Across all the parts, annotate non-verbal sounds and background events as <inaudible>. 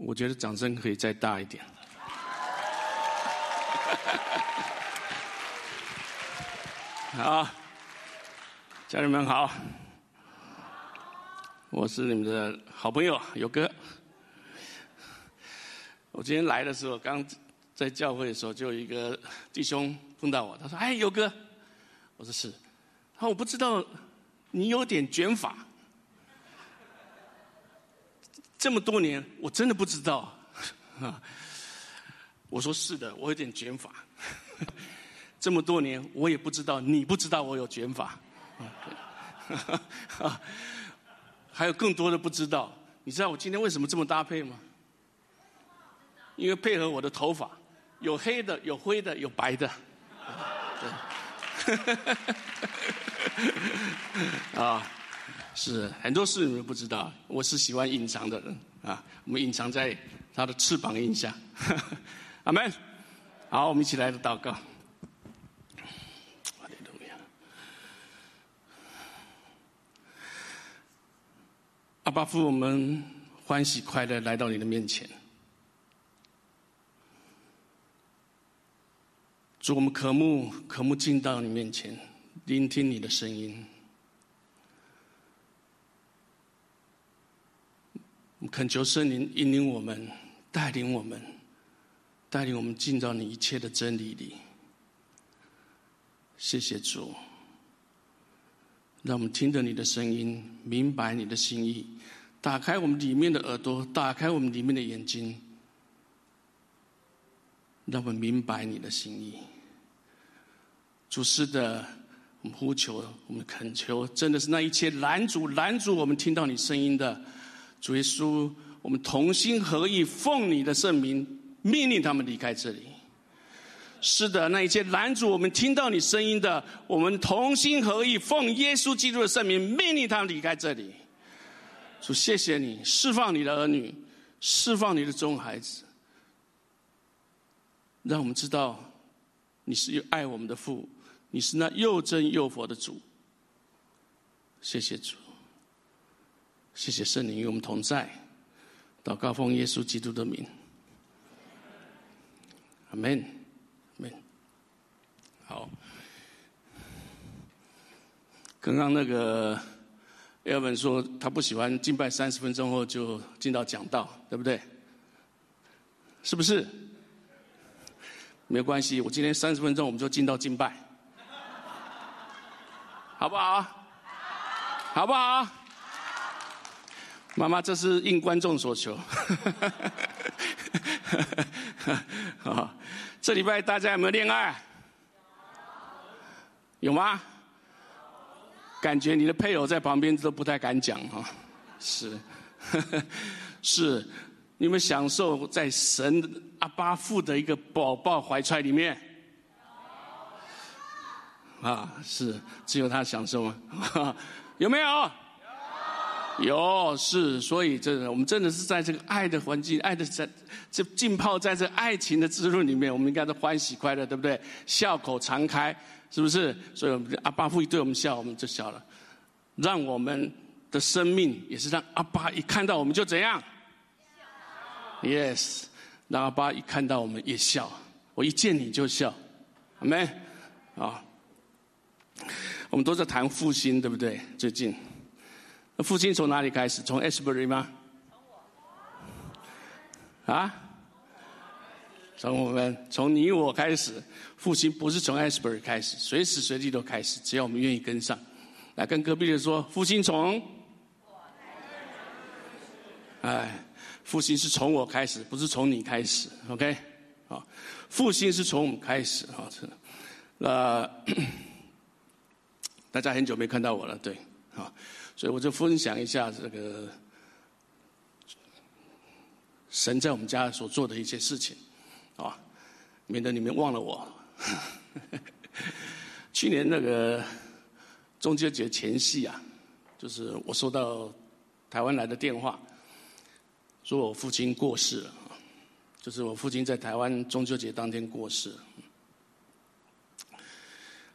我觉得掌声可以再大一点。<laughs> 好，家人们好，我是你们的好朋友友哥。我今天来的时候，刚在教会的时候，就有一个弟兄碰到我，他说：“哎，友哥。”我说：“是。”他说：“我不知道你有点卷发。”这么多年，我真的不知道。<laughs> 啊，我说是的，我有点卷发。<laughs> 这么多年，我也不知道你不知道我有卷发。<laughs> 还有更多的不知道。你知道我今天为什么这么搭配吗？因为配合我的头发，有黑的，有灰的，有白的。啊。是很多事你们不知道，我是喜欢隐藏的人啊。我们隐藏在他的翅膀印下，<laughs> 阿门。好，我们一起来祷告。阿巴父，我们欢喜快乐来到你的面前。祝我们渴慕渴慕进到你面前，聆听你的声音。恳求圣灵引领我们，带领我们，带领我们进到你一切的真理里。谢谢主，让我们听着你的声音，明白你的心意，打开我们里面的耳朵，打开我们里面的眼睛，让我们明白你的心意。主是的，我们呼求，我们恳求，真的是那一切拦阻拦阻我们听到你声音的。主耶稣，我们同心合意，奉你的圣名命令他们离开这里。是的，那一切拦阻我们听到你声音的，我们同心合意，奉耶稣基督的圣名命令他们离开这里。主，谢谢你释放你的儿女，释放你的众孩子，让我们知道你是爱我们的父，你是那又真又佛的主。谢谢主。谢谢圣灵与我们同在，祷告奉耶稣基督的名，阿门，阿门。好，刚刚那个艾文说他不喜欢敬拜三十分钟后就进到讲道，对不对？是不是？没关系，我今天三十分钟我们就进到敬拜，好不好？好不好？妈妈，这是应观众所求。<laughs> 好，这礼拜大家有没有恋爱？有吗？感觉你的配偶在旁边都不太敢讲哈。是，<laughs> 是，你们享受在神阿巴父的一个宝宝怀揣里面。啊，是，只有他享受吗？<laughs> 有没有？有是，所以这我们真的是在这个爱的环境、爱的在这浸泡在这爱情的滋润里面，我们应该都欢喜快乐，对不对？笑口常开，是不是？所以我们阿爸父一对我们笑，我们就笑了。让我们的生命也是让阿爸一看到我们就怎样？Yes，让阿爸一看到我们也笑。我一见你就笑，好没？啊，我们都在谈复兴，对不对？最近。复兴从哪里开始？从 Esbury 吗？啊？从我们，从你我开始。复兴不是从 Esbury 开始，随时随地都开始，只要我们愿意跟上。来跟隔壁的说，复兴从。哎，复兴是从我开始，不是从你开始。OK，好，复兴是从我们开始。好，那 <coughs> 大家很久没看到我了，对，好。所以我就分享一下这个神在我们家所做的一些事情，啊，免得你们忘了我。<laughs> 去年那个中秋节前夕啊，就是我收到台湾来的电话，说我父亲过世了，就是我父亲在台湾中秋节当天过世。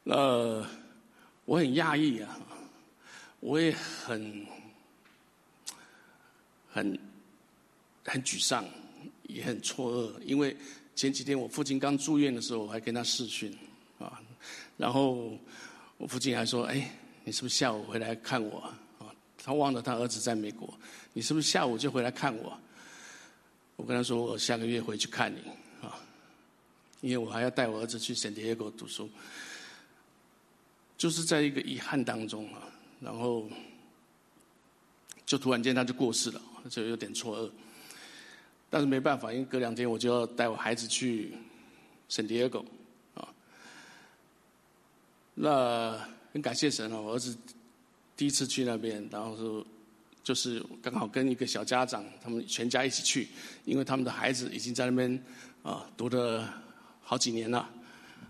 呃，我很讶异啊。我也很很很沮丧，也很错愕，因为前几天我父亲刚住院的时候，我还跟他视讯啊，然后我父亲还说：“哎，你是不是下午回来看我啊？”他忘了他儿子在美国，你是不是下午就回来看我？我跟他说：“我下个月回去看你啊，因为我还要带我儿子去圣地亚哥读书。”就是在一个遗憾当中啊，然后就突然间他就过世了，就有点错愕。但是没办法，因为隔两天我就要带我孩子去圣地亚哥啊。那很感谢神啊，我儿子第一次去那边，然后是就是刚好跟一个小家长，他们全家一起去，因为他们的孩子已经在那边啊读了好几年了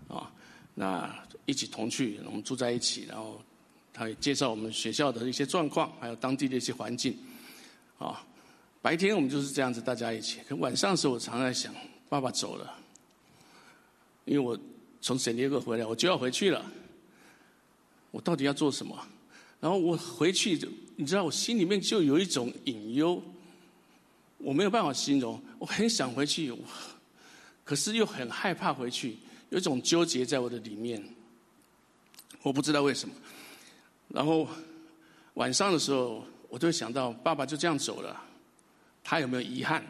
啊。那一起同去，我们住在一起，然后他也介绍我们学校的一些状况，还有当地的一些环境。啊，白天我们就是这样子，大家一起。可晚上的时候，我常在想，爸爸走了，因为我从圣迭戈回来，我就要回去了。我到底要做什么？然后我回去，你知道，我心里面就有一种隐忧，我没有办法形容。我很想回去，可是又很害怕回去。有一种纠结在我的里面，我不知道为什么。然后晚上的时候，我就想到爸爸就这样走了，他有没有遗憾？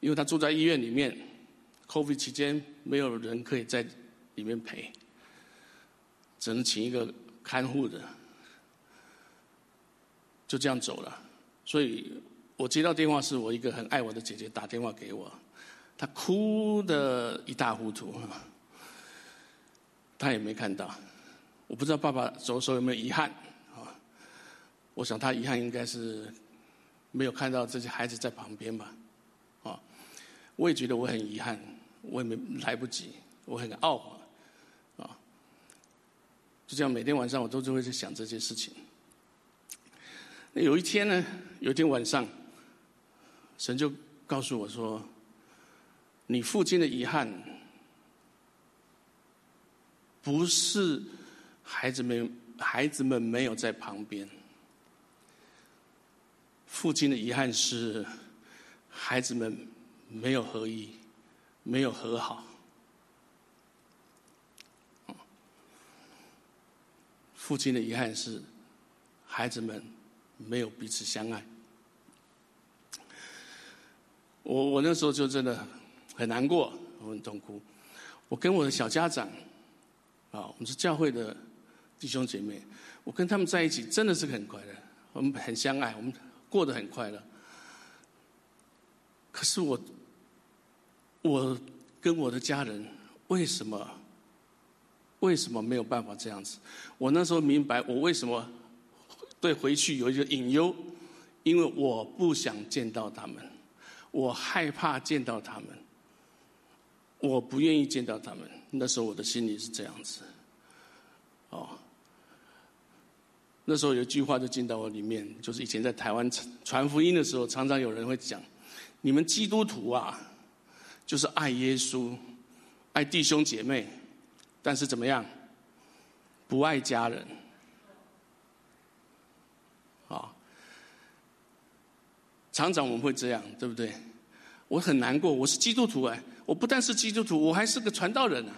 因为他住在医院里面，COVID 期间没有人可以在里面陪，只能请一个看护的，就这样走了。所以我接到电话，是我一个很爱我的姐姐打电话给我。她哭的一塌糊涂，她也没看到。我不知道爸爸走的时候有没有遗憾啊？我想他遗憾应该是没有看到这些孩子在旁边吧。啊，我也觉得我很遗憾，我也没来不及，我很懊悔啊。就这样，每天晚上我都是会在想这些事情。那有一天呢，有一天晚上，神就告诉我说。你父亲的遗憾，不是孩子们孩子们没有在旁边。父亲的遗憾是孩子们没有合一，没有和好。父亲的遗憾是孩子们没有彼此相爱。我我那时候就真的。很难过，我很痛苦。我跟我的小家长，啊，我们是教会的弟兄姐妹，我跟他们在一起真的是很快乐，我们很相爱，我们过得很快乐。可是我，我跟我的家人为什么，为什么没有办法这样子？我那时候明白，我为什么对回去有一个隐忧，因为我不想见到他们，我害怕见到他们。我不愿意见到他们，那时候我的心里是这样子，哦，那时候有一句话就进到我里面，就是以前在台湾传福音的时候，常常有人会讲：你们基督徒啊，就是爱耶稣，爱弟兄姐妹，但是怎么样，不爱家人，啊，常常我们会这样，对不对？我很难过，我是基督徒哎。我不但是基督徒，我还是个传道人啊。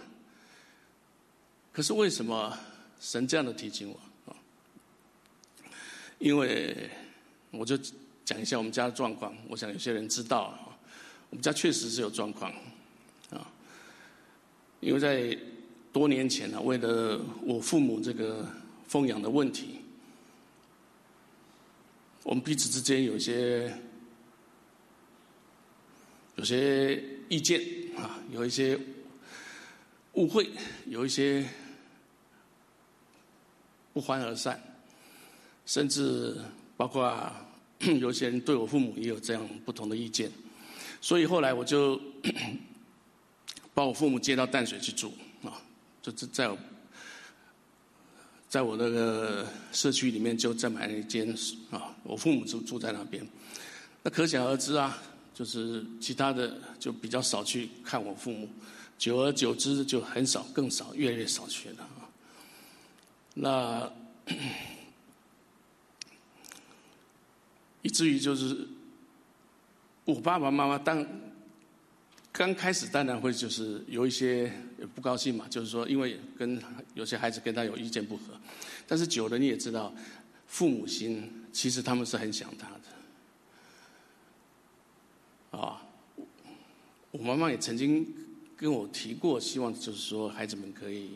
可是为什么神这样的提醒我？因为我就讲一下我们家的状况，我想有些人知道啊。我们家确实是有状况啊。因为在多年前呢，为了我父母这个奉养的问题，我们彼此之间有些有些。意见啊，有一些误会，有一些不欢而散，甚至包括 <clears throat> 有些人对我父母也有这样不同的意见，所以后来我就 <clears throat> 把我父母接到淡水去住啊，就在在在我那个社区里面就再买了一间啊，我父母住住在那边，那可想而知啊。就是其他的就比较少去看我父母，久而久之就很少，更少，越来越少去了啊。那 <clears throat> 以至于就是我爸爸妈妈当刚开始当然会就是有一些不高兴嘛，就是说因为跟有些孩子跟他有意见不合，但是久了你也知道，父母心其实他们是很想他的，啊，我妈妈也曾经跟我提过，希望就是说孩子们可以。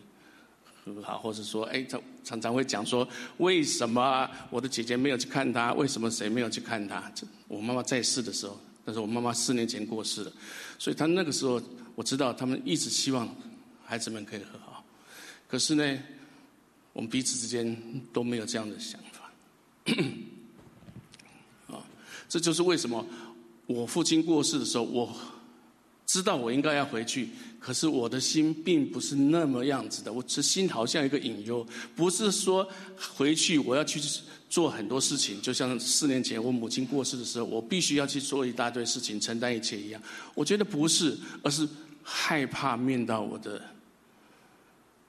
好，或者说，哎，他常常会讲说，为什么我的姐姐没有去看他？为什么谁没有去看他？我妈妈在世的时候，但是我妈妈四年前过世了，所以他那个时候我知道他们一直希望孩子们可以和好，可是呢，我们彼此之间都没有这样的想法。啊，这就是为什么我父亲过世的时候，我知道我应该要回去。可是我的心并不是那么样子的，我这心好像一个隐忧，不是说回去我要去做很多事情，就像四年前我母亲过世的时候，我必须要去做一大堆事情，承担一切一样。我觉得不是，而是害怕面到我的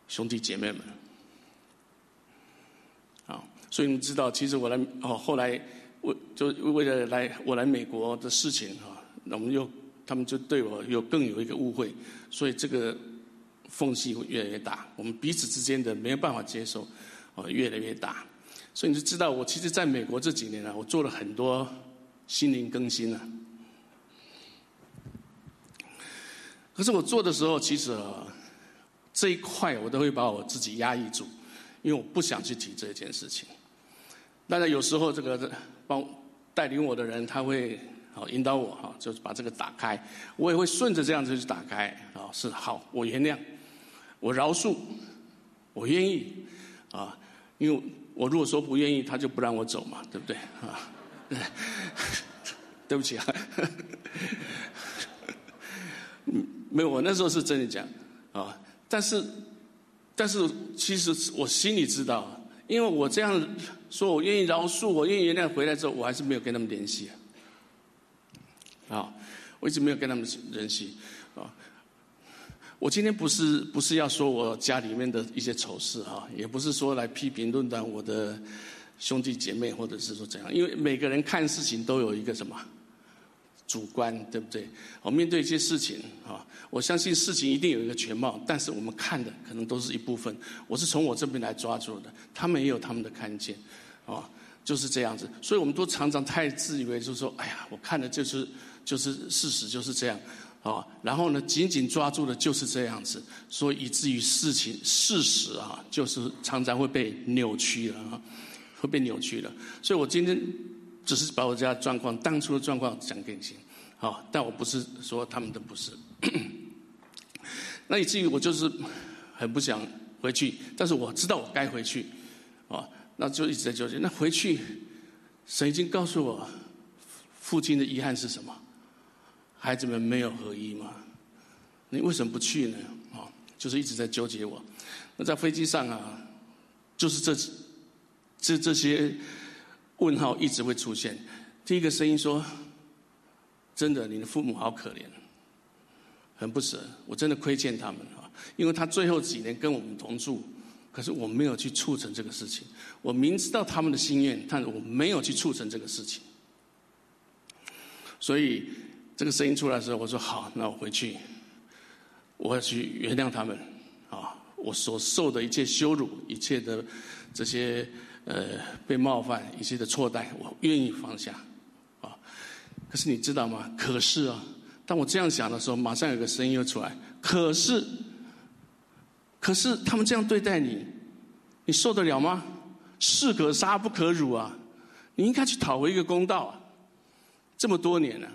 兄弟姐妹们。啊，所以你知道，其实我来哦，后来我就为了来我来美国的事情啊，那我们又。他们就对我有更有一个误会，所以这个缝隙会越来越大，我们彼此之间的没有办法接受，哦，越来越大。所以你就知道，我其实在美国这几年呢，我做了很多心灵更新了。可是我做的时候，其实这一块我都会把我自己压抑住，因为我不想去提这件事情。当然有时候这个帮带领我的人，他会。好，引导我哈，就是把这个打开，我也会顺着这样子去打开。啊，是好，我原谅，我饶恕，我愿意，啊，因为我如果说不愿意，他就不让我走嘛，对不对？啊，<laughs> 对不起啊，没有，我那时候是真的讲，啊，但是，但是其实我心里知道，因为我这样说我愿意饶恕，我愿意原谅，回来之后我还是没有跟他们联系。啊，啊我一直没有跟他们联系啊。我今天不是不是要说我家里面的一些丑事啊，也不是说来批评论断我的兄弟姐妹，或者是说怎样。因为每个人看事情都有一个什么主观，对不对？我面对一些事情啊，我相信事情一定有一个全貌，但是我们看的可能都是一部分。我是从我这边来抓住的，他们也有他们的看见啊，就是这样子。所以我们都常常太自以为，就是说，哎呀，我看的就是。就是事实就是这样，啊，然后呢，紧紧抓住的就是这样子，所以以至于事情事实啊，就是常常会被扭曲了啊，会被扭曲了。所以我今天只是把我家状况当初的状况讲给你听，好，但我不是说他们的不是。<coughs> 那以至于我就是很不想回去，但是我知道我该回去，啊，那就一直在纠结。那回去，神已经告诉我，父亲的遗憾是什么？孩子们没有合一吗？你为什么不去呢？啊，就是一直在纠结我。那在飞机上啊，就是这这这些问号一直会出现。第一个声音说：“真的，你的父母好可怜，很不舍。我真的亏欠他们啊，因为他最后几年跟我们同住，可是我没有去促成这个事情。我明知道他们的心愿，但我没有去促成这个事情，所以。”这个声音出来的时候，我说好，那我回去，我要去原谅他们，啊，我所受的一切羞辱，一切的这些呃被冒犯，一切的错待，我愿意放下，啊，可是你知道吗？可是啊，当我这样想的时候，马上有个声音又出来，可是，可是他们这样对待你，你受得了吗？士可杀不可辱啊，你应该去讨回一个公道啊，这么多年了。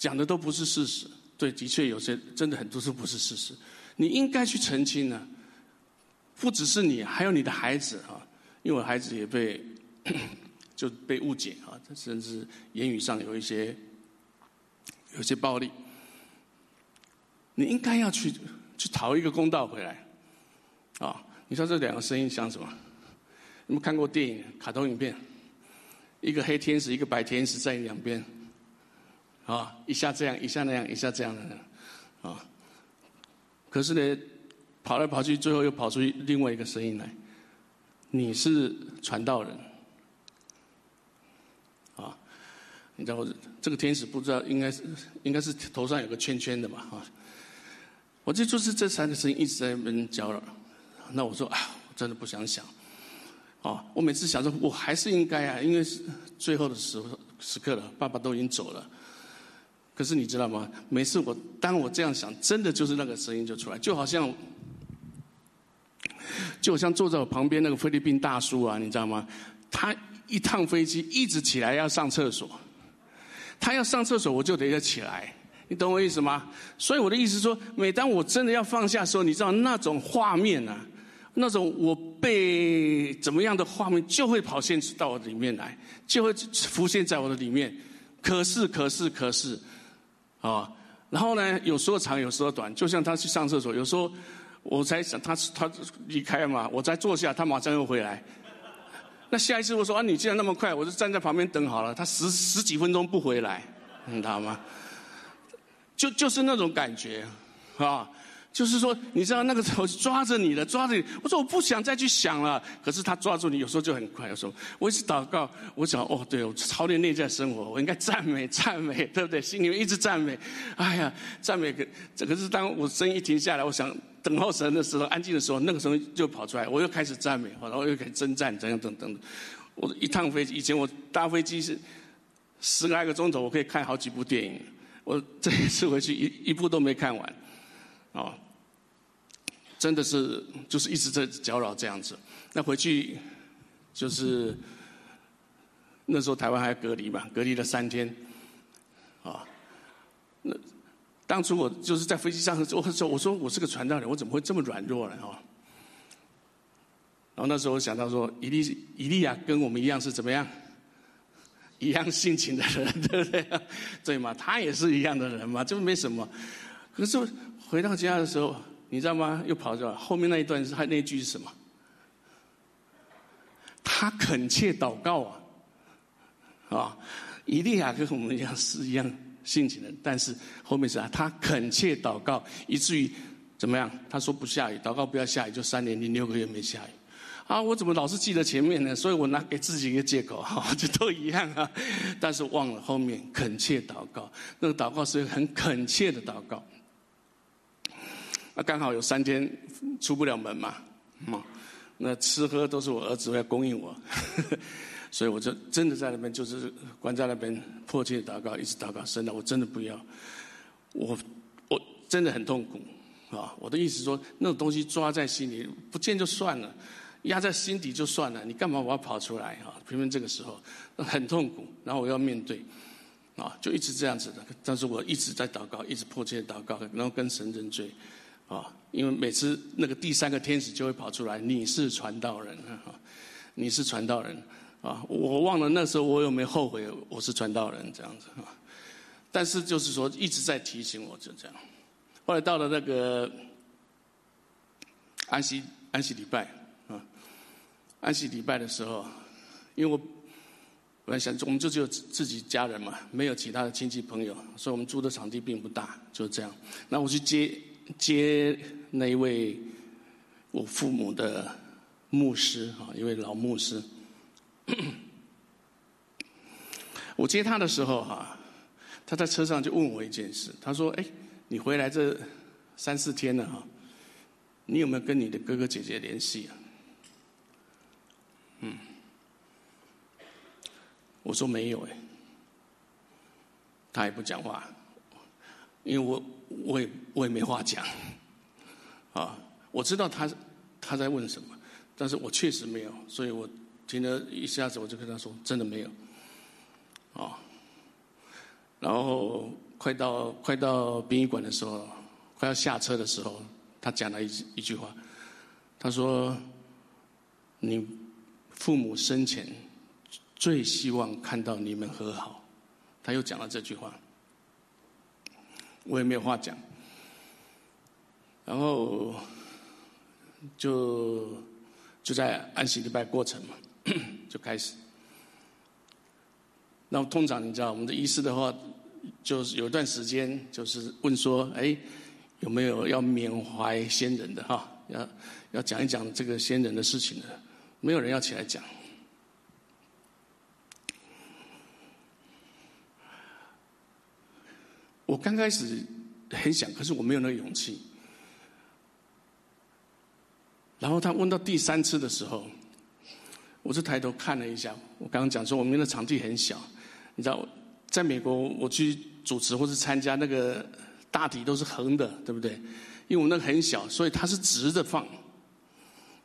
讲的都不是事实，对，的确有些真的很多都不是事实。你应该去澄清呢，不只是你，还有你的孩子啊，因为我孩子也被 <coughs> 就被误解啊，甚至言语上有一些有些暴力。你应该要去去讨一个公道回来啊！你说这两个声音像什么？你们看过电影、卡通影片？一个黑天使，一个白天使在两边。啊，一下这样，一下那样，一下这样的，啊！可是呢，跑来跑去，最后又跑出另外一个声音来：你是传道人，啊！你知道这个天使不知道应该是应该是头上有个圈圈的嘛啊。我这就是这三个声音一直在那边搅扰。那我说啊，我真的不想想。哦，我每次想说，我还是应该啊，因为是最后的时时刻了，爸爸都已经走了。可是你知道吗？每次我当我这样想，真的就是那个声音就出来，就好像，就好像坐在我旁边那个菲律宾大叔啊，你知道吗？他一趟飞机一直起来要上厕所，他要上厕所我就得要起来，你懂我意思吗？所以我的意思说，每当我真的要放下时候，你知道那种画面啊。那种我被怎么样的画面就会跑现到我里面来，就会浮现在我的里面。可是，可是，可是，啊，然后呢，有时候长，有时候短。就像他去上厕所，有时候我才想他他离开嘛，我再坐下，他马上又回来。那下一次我说啊，你既然那么快，我就站在旁边等好了。他十十几分钟不回来，你知道吗？就就是那种感觉，啊。就是说，你知道那个时候抓着你的，抓着你。我说我不想再去想了。可是他抓住你，有时候就很快。有时候我一直祷告，我想哦，对我操练内在生活，我应该赞美赞美，对不对？心里面一直赞美。哎呀，赞美可这可是当我声音停下来，我想等候神的时候，安静的时候，那个时候就跑出来，我又开始赞美，然后又开始征战，怎样等等。我一趟飞机，以前我搭飞机是十来个钟头，我可以看好几部电影。我这一次回去一一部都没看完。哦，真的是就是一直在搅扰这样子。那回去就是那时候台湾还隔离嘛，隔离了三天。啊，那当初我就是在飞机上，我说我说我是个传道人，我怎么会这么软弱呢？哦，然后那时候我想到说，伊利伊利亚跟我们一样是怎么样？<laughs> 一样性情的人，对不对？<laughs> 对嘛？他也是一样的人嘛，这没什么。可是。回到家的时候，你知道吗？又跑出来。后面那一段是他那句是什么？他恳切祷告啊，啊！以利亚跟我们一样是一样性情的，但是后面是啊，他恳切祷告，以至于怎么样？他说不下雨，祷告不要下雨，就三年零六个月没下雨。啊，我怎么老是记得前面呢？所以我拿给自己一个借口，哈，这都一样啊。但是忘了后面恳切祷告，那个祷告是很恳切的祷告。那刚好有三天出不了门嘛，嗯，那吃喝都是我儿子来供应我，<laughs> 所以我就真的在那边就是关在那边迫切祷告，一直祷告，神的我真的不要，我我真的很痛苦啊！我的意思说，那种东西抓在心里不见就算了，压在心底就算了，你干嘛我要跑出来啊？偏偏这个时候很痛苦，然后我要面对，啊，就一直这样子的，但是我一直在祷告，一直迫切祷告，然后跟神认罪。啊，因为每次那个第三个天使就会跑出来，你是传道人啊，你是传道人啊，我忘了那时候我有没有后悔我是传道人这样子啊，但是就是说一直在提醒我就这样，后来到了那个安息安息礼拜啊，安息礼拜的时候，因为我本来想我们就只有自己家人嘛，没有其他的亲戚朋友，所以我们租的场地并不大，就这样，那我去接。接那一位我父母的牧师啊，一位老牧师。<coughs> 我接他的时候哈，他在车上就问我一件事，他说：“哎，你回来这三四天了哈，你有没有跟你的哥哥姐姐联系啊？”嗯，我说没有哎，他也不讲话，因为我。我也我也没话讲，啊，我知道他他在问什么，但是我确实没有，所以我听了一下子，我就跟他说，真的没有，啊，然后快到快到殡仪馆的时候，快要下车的时候，他讲了一一句话，他说，你父母生前最希望看到你们和好，他又讲了这句话。我也没有话讲，然后就就在安息礼拜过程嘛，<coughs> 就开始。那通常你知道，我们的医师的话，就是有一段时间就是问说，哎，有没有要缅怀先人的哈？要要讲一讲这个先人的事情的，没有人要起来讲。我刚开始很想，可是我没有那个勇气。然后他问到第三次的时候，我就抬头看了一下。我刚刚讲说，我们的场地很小，你知道，在美国我去主持或是参加那个大体都是横的，对不对？因为我们那个很小，所以它是直着放。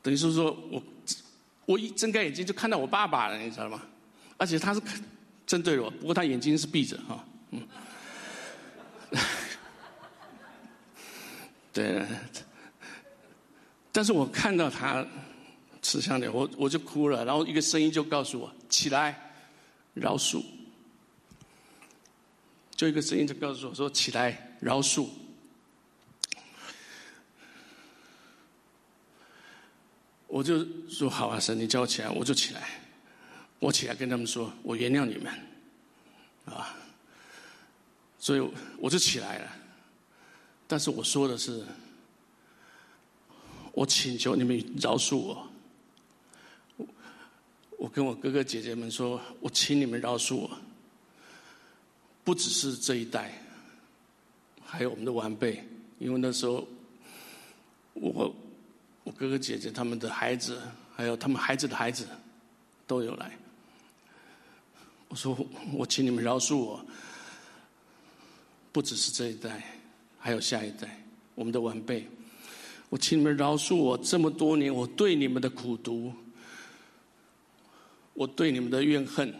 等于是说我我一睁开眼睛就看到我爸爸了，你知道吗？而且他是针对我，不过他眼睛是闭着哈，嗯。对，但是我看到他吃香的，我我就哭了，然后一个声音就告诉我起来，饶恕。就一个声音就告诉我说起来，饶恕。我就说好啊，神，你叫我起来，我就起来。我起来跟他们说，我原谅你们，啊，所以我就起来了。但是我说的是，我请求你们饶恕我。我跟我哥哥姐姐们说，我请你们饶恕我。不只是这一代，还有我们的晚辈，因为那时候我我哥哥姐姐他们的孩子，还有他们孩子的孩子都有来。我说我请你们饶恕我，不只是这一代。还有下一代，我们的晚辈，我请你们饶恕我这么多年我对你们的苦读，我对你们的怨恨，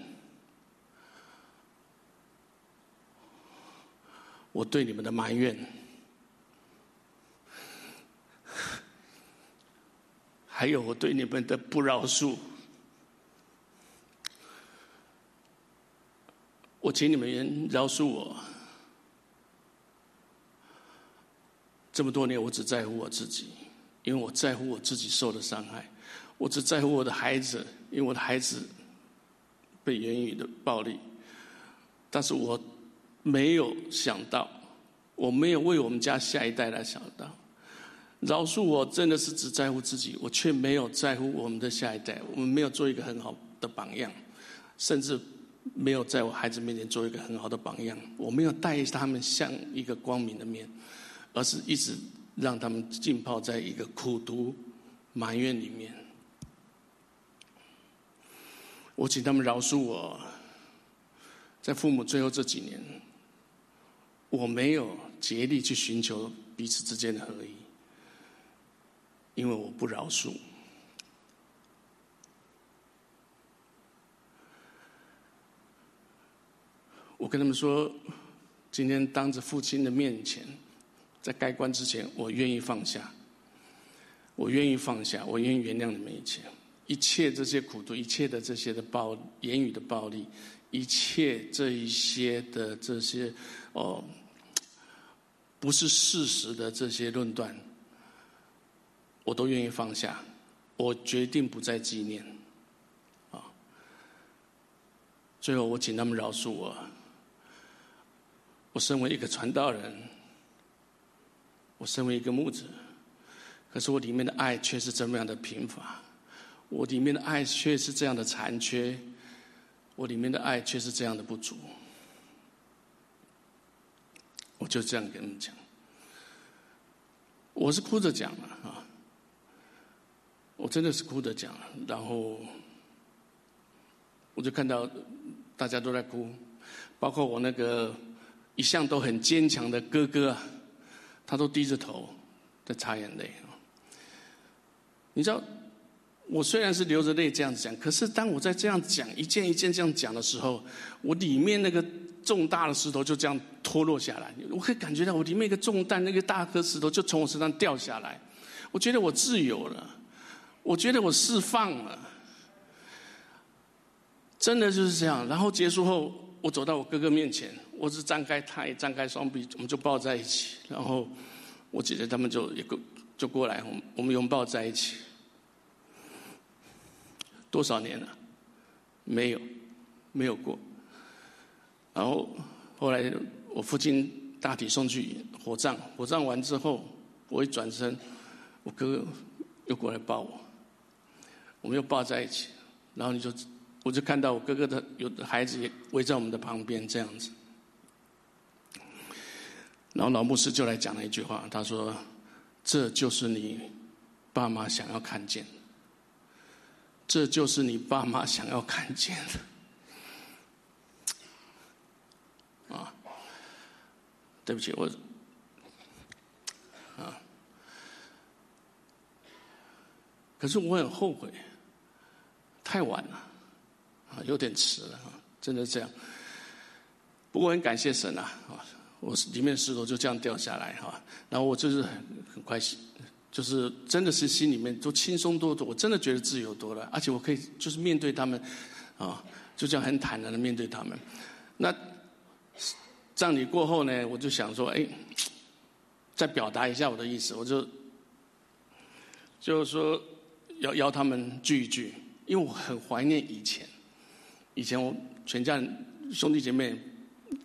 我对你们的埋怨，还有我对你们的不饶恕，我请你们饶恕我。这么多年，我只在乎我自己，因为我在乎我自己受的伤害；我只在乎我的孩子，因为我的孩子被言语的暴力。但是我没有想到，我没有为我们家下一代来想到。饶恕我，真的是只在乎自己，我却没有在乎我们的下一代。我们没有做一个很好的榜样，甚至没有在我孩子面前做一个很好的榜样。我没有带他们向一个光明的面。而是一直让他们浸泡在一个苦读、埋怨里面。我请他们饶恕我，在父母最后这几年，我没有竭力去寻求彼此之间的合一，因为我不饶恕。我跟他们说，今天当着父亲的面前。在盖棺之前，我愿意放下，我愿意放下，我愿意原谅你们一切，一切这些苦毒，一切的这些的暴言语的暴力，一切这一些的这些哦，不是事实的这些论断，我都愿意放下，我决定不再纪念，啊，最后我请他们饶恕我，我身为一个传道人。我身为一个牧者，可是我里面的爱却是这么样的贫乏，我里面的爱却是这样的残缺，我里面的爱却是这样的不足。我就这样跟你们讲，我是哭着讲了啊，我真的是哭着讲，然后我就看到大家都在哭，包括我那个一向都很坚强的哥哥。他都低着头在擦眼泪啊！你知道，我虽然是流着泪这样子讲，可是当我在这样讲一件一件这样讲的时候，我里面那个重大的石头就这样脱落下来。我可以感觉到我里面一个重担，那个大颗石头就从我身上掉下来。我觉得我自由了，我觉得我释放了，真的就是这样。然后结束后，我走到我哥哥面前。我是张开，他也张开双臂，我们就抱在一起。然后我姐姐他们就也过就过来，我们我们拥抱在一起。多少年了？没有，没有过。然后后来我父亲大体送去火葬，火葬完之后，我一转身，我哥哥又过来抱我，我们又抱在一起。然后你就我就看到我哥哥的有的孩子也围在我们的旁边这样子。然后老牧师就来讲了一句话，他说：“这就是你爸妈想要看见的，这就是你爸妈想要看见的。”啊，对不起，我啊，可是我很后悔，太晚了，啊，有点迟了啊，真的这样。不过很感谢神啊，啊。我里面石头就这样掉下来哈，然后我就是很很快心，就是真的是心里面都轻松多多，我真的觉得自由多了，而且我可以就是面对他们，啊，就这样很坦然的面对他们。那葬礼过后呢，我就想说，哎，再表达一下我的意思，我就就是说要邀他们聚一聚，因为我很怀念以前，以前我全家兄弟姐妹。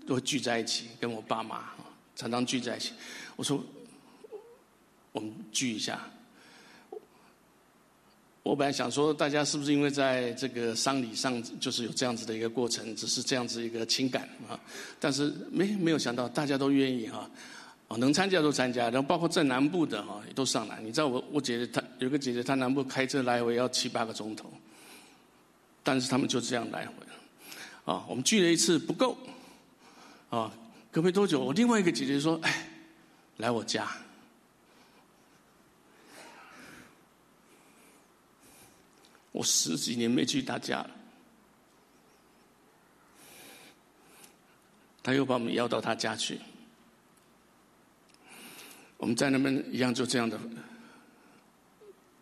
都会聚在一起，跟我爸妈常常聚在一起。我说，我们聚一下。我本来想说，大家是不是因为在这个丧礼上，就是有这样子的一个过程，只是这样子一个情感啊？但是没没有想到，大家都愿意哈，啊，能参加都参加，然后包括在南部的哈，也都上来。你知道我我姐姐她有个姐姐，她南部开车来回要七八个钟头，但是他们就这样来回啊，我们聚了一次不够。啊，隔没多久，我另外一个姐姐说：“哎，来我家。”我十几年没去他家了，他又把我们邀到他家去。我们在那边一样，就这样的，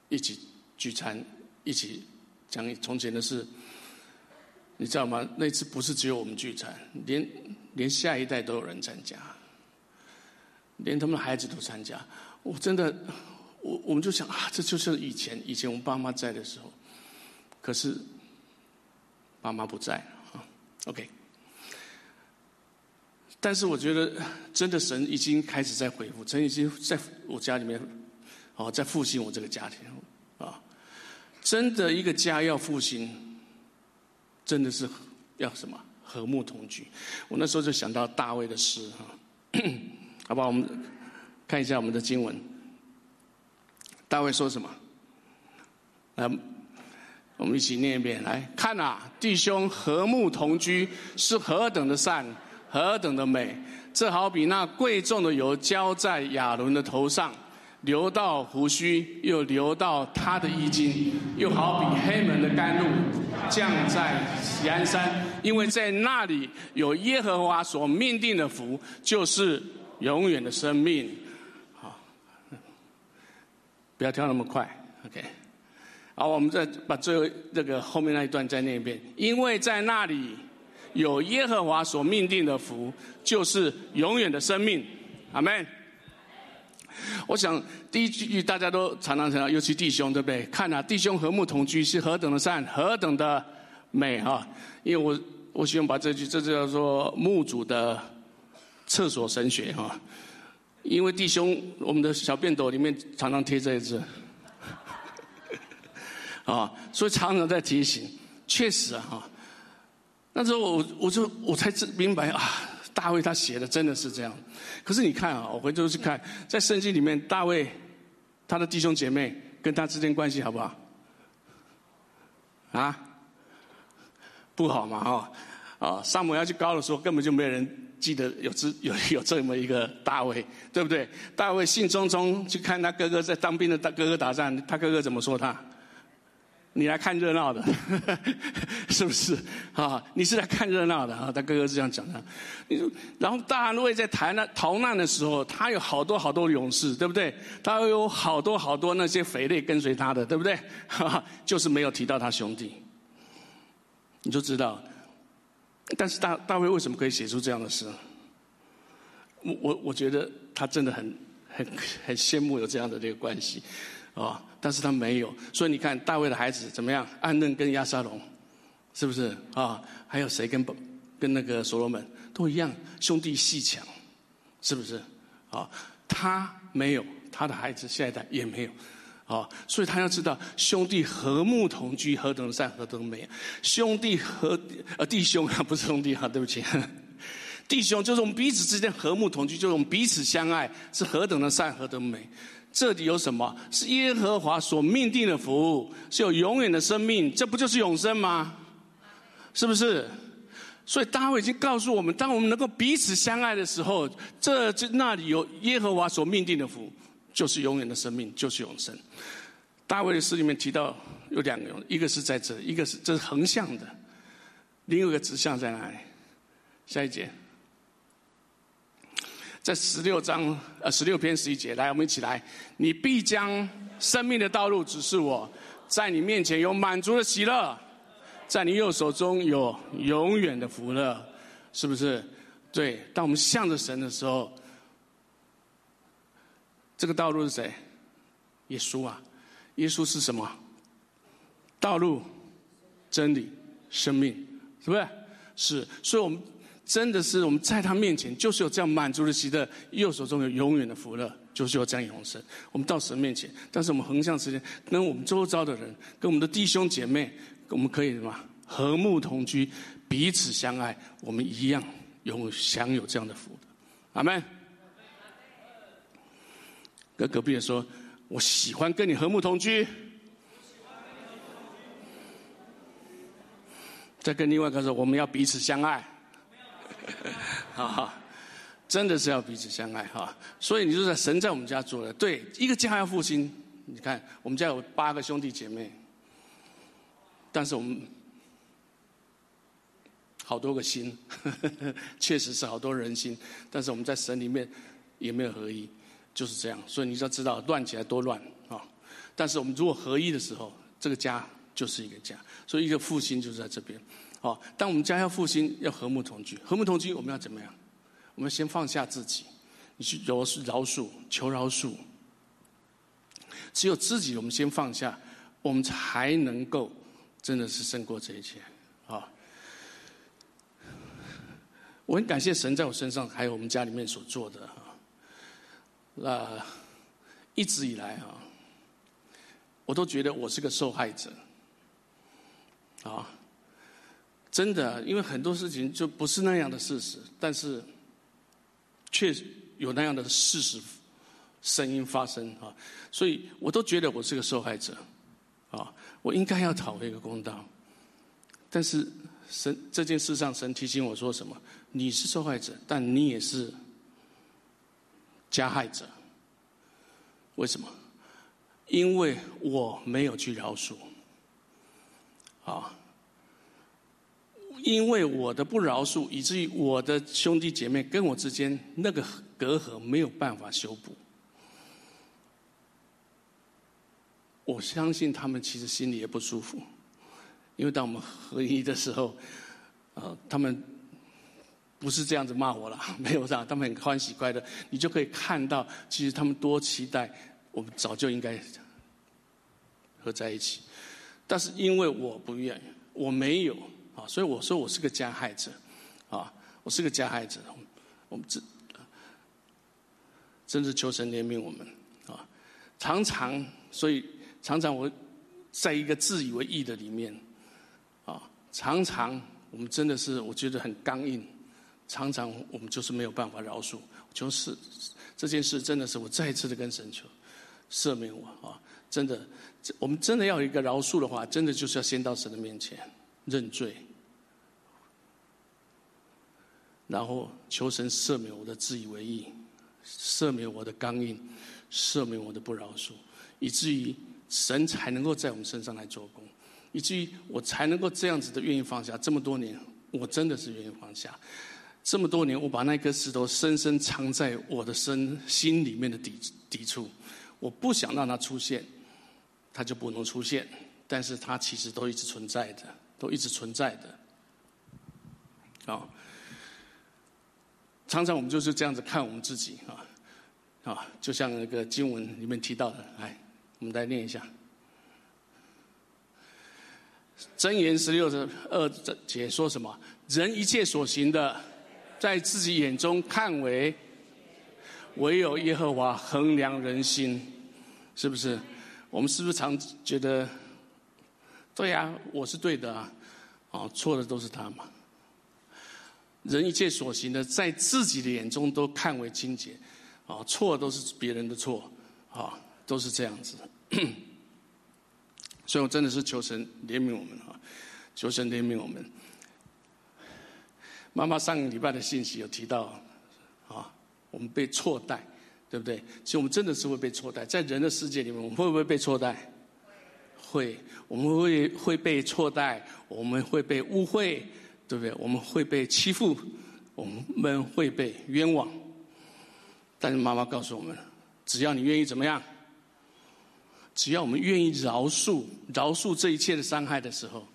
一起聚餐，一起讲从前的事。你知道吗？那次不是只有我们聚餐，连连下一代都有人参加，连他们的孩子都参加。我真的，我我们就想啊，这就是以前以前我们爸妈在的时候，可是爸妈不在啊。OK，但是我觉得真的神已经开始在恢复，神已经在我家里面哦，在复兴我这个家庭。真的一个家要复兴。真的是要什么和睦同居？我那时候就想到大卫的诗哈，<coughs> 好不好？我们看一下我们的经文。大卫说什么？来，我们一起念一遍。来看啊，弟兄和睦同居是何等的善，何等的美！这好比那贵重的油浇在亚伦的头上。流到胡须，又流到他的衣襟，又好比黑门的甘露降在喜安山，因为在那里有耶和华所命定的福，就是永远的生命。好，不要跳那么快，OK。好，我们再把最后这个后面那一段再念一遍，因为在那里有耶和华所命定的福，就是永远的生命。阿门。我想第一句大家都常常讲，尤其弟兄，对不对？看啊，弟兄和睦同居是何等的善，何等的美啊！因为我我喜欢把这句，这就叫做墓主的厕所神学哈。因为弟兄，我们的小便斗里面常常贴这一字，<laughs> 啊，所以常常在提醒。确实啊，那时候我我就我才知明白啊。大卫他写的真的是这样，可是你看啊，我回头去看，在圣经里面，大卫他的弟兄姐妹跟他之间关系好不好？啊，不好嘛，哈，啊，萨摩要去高的时候，根本就没有人记得有这有有这么一个大卫，对不对？大卫兴冲冲去看他哥哥在当兵的大哥哥打仗，他哥哥怎么说他？你来看热闹的，<laughs> 是不是啊？你是来看热闹的啊？他哥哥是这样讲的。你然后大卫在逃难逃难的时候，他有好多好多勇士，对不对？他有好多好多那些匪类跟随他的，对不对？就是没有提到他兄弟，你就知道。但是大大卫为什么可以写出这样的诗？我我我觉得他真的很很很羡慕有这样的这个关系。啊！但是他没有，所以你看大卫的孩子怎么样？安嫩跟亚沙龙，是不是啊？还有谁跟跟那个所罗门都一样，兄弟戏强，是不是？啊，他没有，他的孩子下一代也没有，啊，所以他要知道兄弟和睦同居何等善何等美，兄弟和呃弟兄啊不是兄弟哈，对不起，<laughs> 弟兄，就是我们彼此之间和睦同居，就是我们彼此相爱，是何等的善，何等美。这里有什么？是耶和华所命定的服务，是有永远的生命，这不就是永生吗？是不是？所以大卫已经告诉我们，当我们能够彼此相爱的时候，这这那里有耶和华所命定的福，就是永远的生命，就是永生。大卫的诗里面提到有两个，一个是在这，一个是这是横向的，另一个指向在哪里？下一节。在十六章呃十六篇十一节，来，我们一起来。你必将生命的道路指示我，在你面前有满足的喜乐，在你右手中有永远的福乐，是不是？对，当我们向着神的时候，这个道路是谁？耶稣啊！耶稣是什么？道路、真理、生命，是不是？是，所以我们。真的是我们在他面前，就是有这样满足的喜乐，右手中有永远的福乐，就是有这样永生。我们到神面前，但是我们横向之间，跟我们周遭的人，跟我们的弟兄姐妹，我们可以什么和睦同居，彼此相爱，我们一样有享有这样的福阿门。跟隔壁的说，我喜欢跟你和睦同居。再跟另外一个说，我们要彼此相爱。<laughs> 哈，真的是要彼此相爱哈。所以你就在神在我们家做的，对一个家要复兴。你看，我们家有八个兄弟姐妹，但是我们好多个心，<laughs> 确实是好多人心，但是我们在神里面也没有合一，就是这样。所以你要知道，乱起来多乱啊！但是我们如果合一的时候，这个家就是一个家。所以一个复兴就是在这边。好，当我们家要复兴，要和睦同居。和睦同居，我们要怎么样？我们先放下自己，你去饶饶恕，求饶恕。只有自己，我们先放下，我们才能够真的是胜过这一切。啊！我很感谢神在我身上，还有我们家里面所做的。那一直以来啊，我都觉得我是个受害者。啊！真的，因为很多事情就不是那样的事实，但是，确实有那样的事实声音发生啊，所以我都觉得我是个受害者，啊，我应该要讨回一个公道。但是神这件事上，神提醒我说什么？你是受害者，但你也是加害者。为什么？因为我没有去饶恕，啊。因为我的不饶恕，以至于我的兄弟姐妹跟我之间那个隔阂没有办法修补。我相信他们其实心里也不舒服，因为当我们合一的时候，呃，他们不是这样子骂我了，<laughs> 没有这样，他们很欢喜快乐。你就可以看到，其实他们多期待，我们早就应该合在一起。但是因为我不愿，我没有。啊，所以我说我是个加害者，啊，我是个加害者，我们真真是求神怜悯我们，啊，常常所以常常我在一个自以为义的里面，啊，常常我们真的是我觉得很刚硬，常常我们就是没有办法饶恕，就是这件事真的是我再一次的跟神求赦免我啊，真的，我们真的要一个饶恕的话，真的就是要先到神的面前认罪。然后求神赦免我的自以为意，赦免我的刚硬，赦免我的不饶恕，以至于神才能够在我们身上来做工，以至于我才能够这样子的愿意放下。这么多年，我真的是愿意放下。这么多年，我把那颗石头深深藏在我的身心里面的底底处，我不想让它出现，它就不能出现。但是它其实都一直存在的，都一直存在的。好。常常我们就是这样子看我们自己啊，啊，就像那个经文里面提到的，来，我们来念一下。箴言十六的二节说什么？人一切所行的，在自己眼中看为，唯有耶和华衡量人心，是不是？我们是不是常觉得，对呀，我是对的啊，啊，错的都是他嘛。人一切所行的，在自己的眼中都看为清洁，啊，错都是别人的错，啊，都是这样子。<clears throat> 所以我真的是求神怜悯我们啊，求神怜悯我们。妈妈上个礼拜的信息有提到，啊，我们被错待，对不对？其实我们真的是会被错待，在人的世界里面，我们会不会被错待？会，我们会会被错待，我们会被误会，对不对？我们会被欺负，我们会被冤枉。但是妈妈告诉我们，只要你愿意怎么样，只要我们愿意饶恕、饶恕这一切的伤害的时候，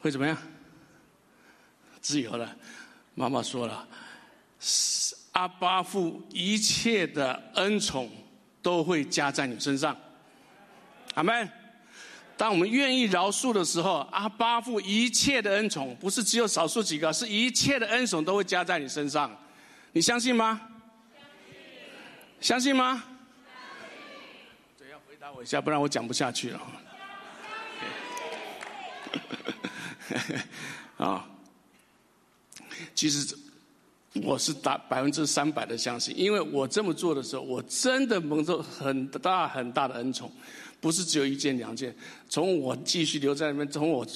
会怎么样？自由了。妈妈说了，阿巴父一切的恩宠都会加在你身上。阿门。当我们愿意饶恕的时候，阿巴父一切的恩宠，不是只有少数几个，是一切的恩宠都会加在你身上。你相信吗？相信吗？对，要回答我一下，不然我讲不下去了。<laughs> 啊，其实我是打百分之三百的相信，因为我这么做的时候，我真的蒙受很大很大的恩宠。不是只有一件两件，从我继续留在那边，从我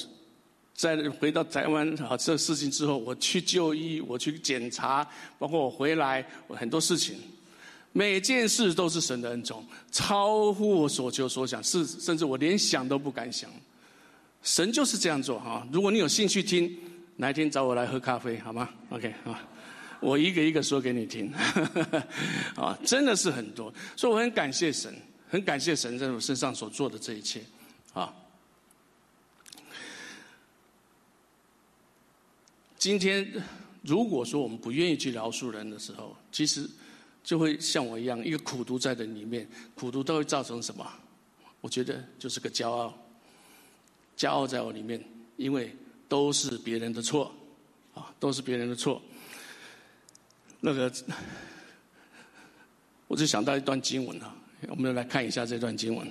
再回到台湾啊，这事情之后，我去就医，我去检查，包括我回来，我很多事情，每件事都是神的恩宠，超乎我所求所想，是甚至我连想都不敢想。神就是这样做哈。如果你有兴趣听，哪一天找我来喝咖啡好吗？OK 啊，我一个一个说给你听，<laughs> 啊，真的是很多，所以我很感谢神。很感谢神在我身上所做的这一切，啊！今天如果说我们不愿意去饶恕人的时候，其实就会像我一样，一个苦毒在的里面，苦毒都会造成什么？我觉得就是个骄傲，骄傲在我里面，因为都是别人的错，啊，都是别人的错。那个，我就想到一段经文啊。我们来看一下这段经文，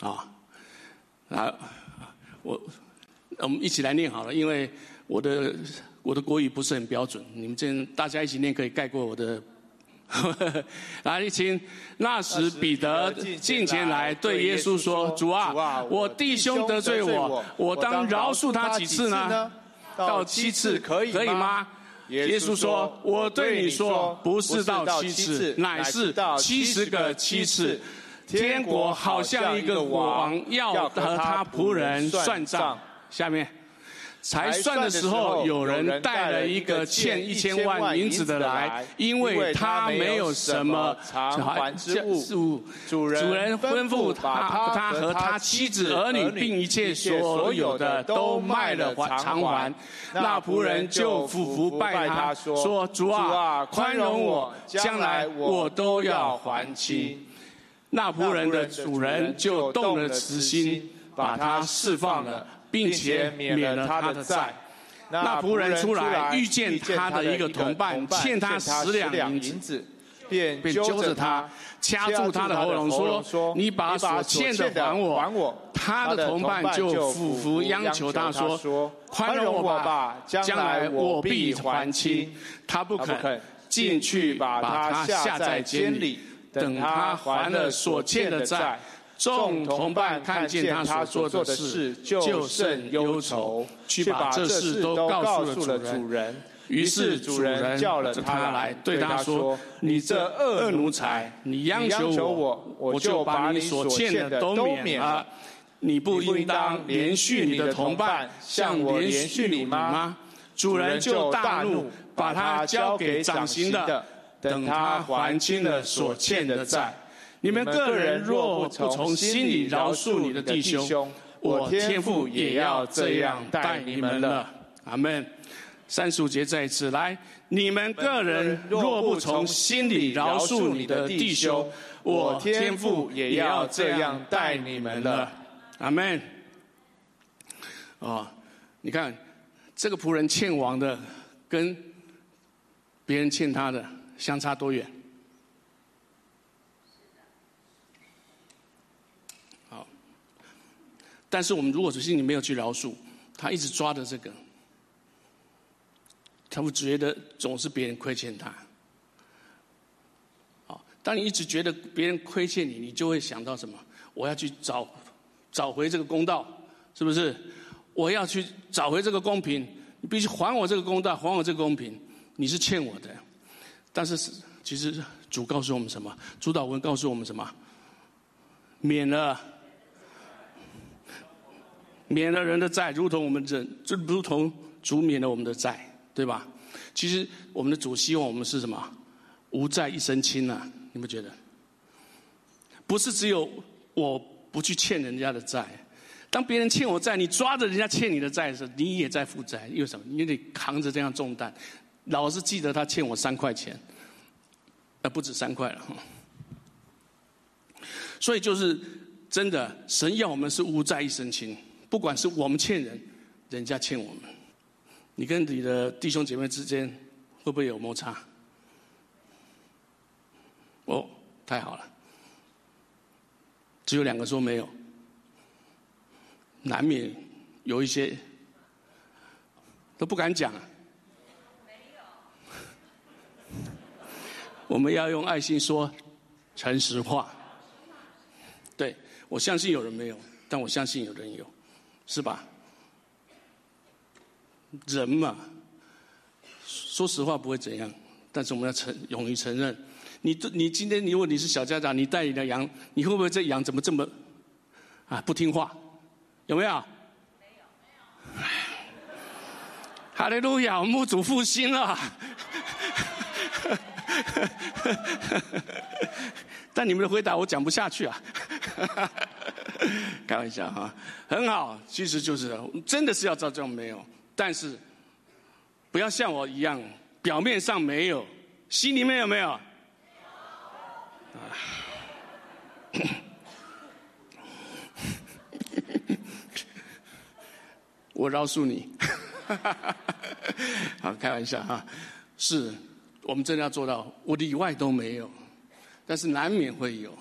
啊，来，我我们一起来念好了，因为我的我的国语不是很标准，你们这大家一起念可以盖过我的。<laughs> 来，一起。那时彼得进前来对耶稣说：“主啊，我弟兄得罪我，我当饶恕他几次呢？到七次可以吗？”耶稣说：“我对你说，不是到七次，乃是七十个七次。天国好像一个王要和他仆人算账。下面。”才算的时候，有人带了一个欠一千万银子的来，因为他没有什么偿还之物。主人吩咐他，他和他妻子儿女并一切所有的都卖了还偿还。那仆人就俯伏拜他说：“主啊，宽容我，将来我都要还清。”那仆人的主人就动了慈心，把他释放了。并且免了他的债。那仆人出来遇见他的一个同伴欠他十两银子，便揪着他，掐住他的喉咙说：“你把所欠的还我。”他的同伴就俯伏央求他说：“宽容我吧，将来我必还清。”他不肯进去，把他下在监里，等他还了所欠的债。众同伴看见他所做的事，就甚忧愁，去把这事都告诉了主人。于是主人叫了他来，对他说：“你这恶奴才，你央求我，我就把你所欠的都免了。你不应当连续你的同伴，像我连续你吗？”主人就大怒，把他交给掌刑的，等他还清了所欠的债。你们个人若不从心里饶恕你的弟兄，我天父也要这样待你们了。阿门。三十五节再一次来，你们个人若不从心里饶恕你的弟兄，我天父也要这样待你们了。阿门。哦，你看这个仆人欠王的，跟别人欠他的相差多远？但是我们如果说心里没有去饶恕，他一直抓着这个，他会觉得总是别人亏欠他。好，当你一直觉得别人亏欠你，你就会想到什么？我要去找找回这个公道，是不是？我要去找回这个公平，你必须还我这个公道，还我这个公平。你是欠我的，但是其实主告诉我们什么？主导文告诉我们什么？免了，免了人的债，如同我们人，就如同主免了我们的债，对吧？其实我们的主希望我们是什么？无债一身轻呐！你们觉得？不是只有我不去欠人家的债，当别人欠我债，你抓着人家欠你的债的时候，你也在负债。因为什么？你得扛着这样重担，老是记得他欠我三块钱，那不止三块了。所以就是真的，神要我们是无债一身轻，不管是我们欠人，人家欠我们，你跟你的弟兄姐妹之间会不会有摩擦？哦，太好了，只有两个说没有，难免有一些都不敢讲。我们要用爱心说诚实话。对，我相信有人没有，但我相信有人有，是吧？人嘛，说实话不会怎样，但是我们要承勇于承认。你你今天，如果你是小家长，你带你的羊，你会不会这羊怎么这么啊不听话？有没有？没有，没有。哈利路亚，牧主复兴了。<laughs> 但你们的回答我讲不下去啊。<laughs> 开玩笑哈，很好，其实就是真的是要照这样没有，但是不要像我一样，表面上没有，心里面有没有？<laughs> 我饶恕你，<laughs> 好开玩笑哈，是我们真的要做到，我里外都没有，但是难免会有，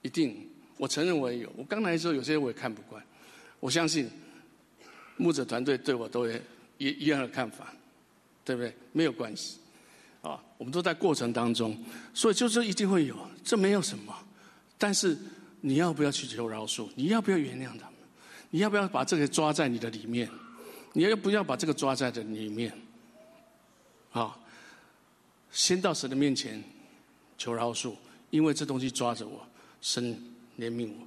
一定。我承认我也有，我刚来的时候有些我也看不惯，我相信牧者团队对我都也一一样的看法，对不对？没有关系，啊，我们都在过程当中，所以就是一定会有，这没有什么。但是你要不要去求饶恕？你要不要原谅他们？你要不要把这个抓在你的里面？你要不要把这个抓在的里面？啊，先到神的面前求饶恕，因为这东西抓着我，神。怜悯我，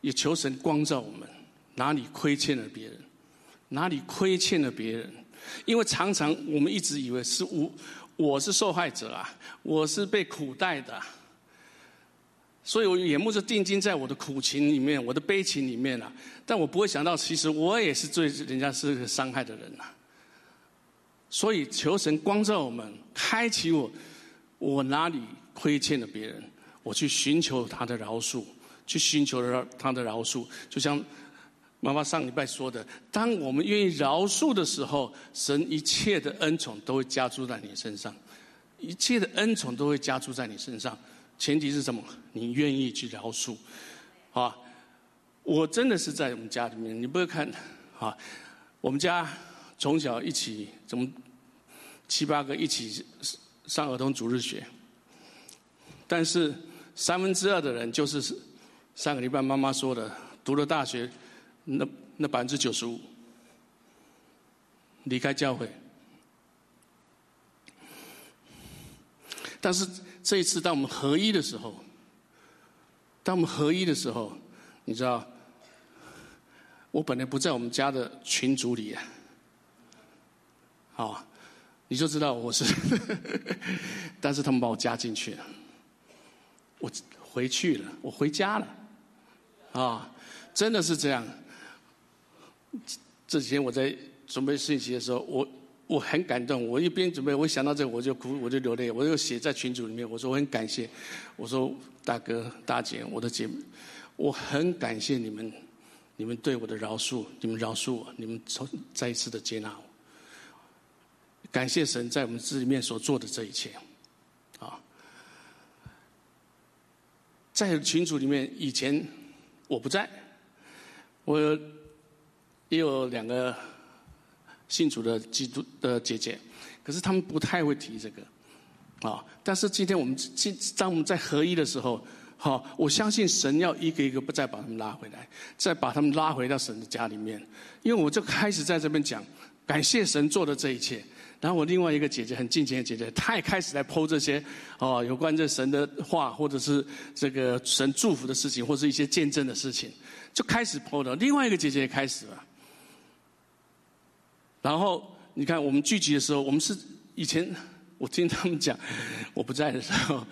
也求神光照我们，哪里亏欠了别人，哪里亏欠了别人，因为常常我们一直以为是我我是受害者啊，我是被苦待的，所以我眼目就定睛在我的苦情里面，我的悲情里面啊，但我不会想到，其实我也是对人家是伤害的人呐。所以求神光照我们，开启我，我哪里亏欠了别人。我去寻求他的饶恕，去寻求他的饶恕，就像妈妈上礼拜说的：，当我们愿意饶恕的时候，神一切的恩宠都会加注在你身上，一切的恩宠都会加注在你身上。前提是什么？你愿意去饶恕，啊！我真的是在我们家里面，你不要看，啊，我们家从小一起，怎么七八个一起上儿童主日学，但是。三分之二的人就是上个礼拜妈妈说的，读了大学，那那百分之九十五离开教会。但是这一次，当我们合一的时候，当我们合一的时候，你知道，我本来不在我们家的群组里啊，好，你就知道我是，<laughs> 但是他们把我加进去了。我回去了，我回家了，啊，真的是这样。这几天我在准备信息的时候，我我很感动。我一边准备，我想到这个我就哭，我就流泪。我就写在群组里面，我说我很感谢，我说大哥大姐，我的姐，我很感谢你们，你们对我的饶恕，你们饶恕我，你们从再一次的接纳我。感谢神在我们这里面所做的这一切。在群组里面，以前我不在，我也有两个信主的基督的姐姐，可是他们不太会提这个，啊！但是今天我们今当我们在合一的时候，好，我相信神要一个一个不再把他们拉回来，再把他们拉回到神的家里面，因为我就开始在这边讲，感谢神做的这一切。然后我另外一个姐姐很近前的姐姐，她也开始来剖这些哦，有关这神的话，或者是这个神祝福的事情，或者一些见证的事情，就开始剖了。另外一个姐姐也开始了。然后你看，我们聚集的时候，我们是以前我听他们讲，我不在的时候，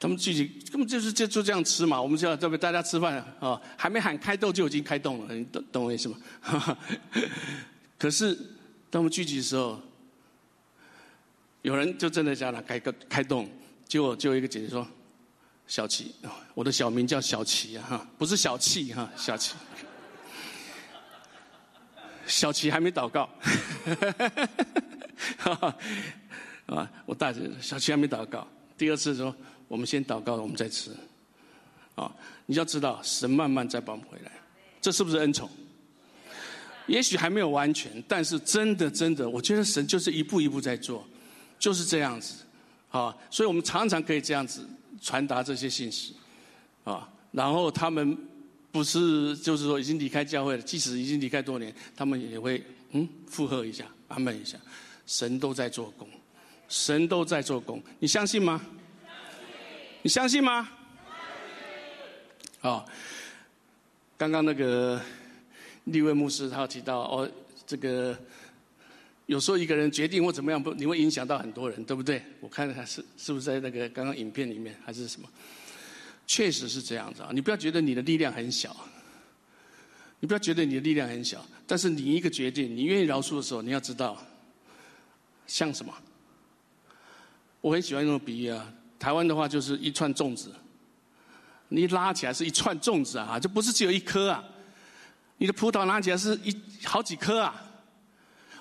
他们聚集根本就是就就这样吃嘛。我们就要这边大家吃饭啊，还没喊开动就已经开动了，你懂懂我意思吗？<laughs> 可是当我们聚集的时候，有人就真的叫他开个开动，结果就有一个姐姐说：“小琪，我的小名叫小琪啊，哈，不是小气哈，小琪。”小琪还没祷告，<laughs> 啊，我大姐小琪还没祷告。第二次说，我们先祷告，我们再吃。啊，你要知道，神慢慢再把我们回来，这是不是恩宠？也许还没有完全，但是真的真的，我觉得神就是一步一步在做。就是这样子，啊，所以我们常常可以这样子传达这些信息，啊，然后他们不是就是说已经离开教会了，即使已经离开多年，他们也会嗯附和一下，安慰一下，神都在做工，神都在做工，你相信吗？你相信吗？啊，刚刚那个立位牧师他提到哦，这个。有时候一个人决定或怎么样不，你会影响到很多人，对不对？我看他是是不是在那个刚刚影片里面还是什么？确实是这样子啊！你不要觉得你的力量很小，你不要觉得你的力量很小，但是你一个决定，你愿意饶恕的时候，你要知道，像什么？我很喜欢用比喻啊，台湾的话就是一串粽子，你拉起来是一串粽子啊，就不是只有一颗啊，你的葡萄拿起来是一好几颗啊。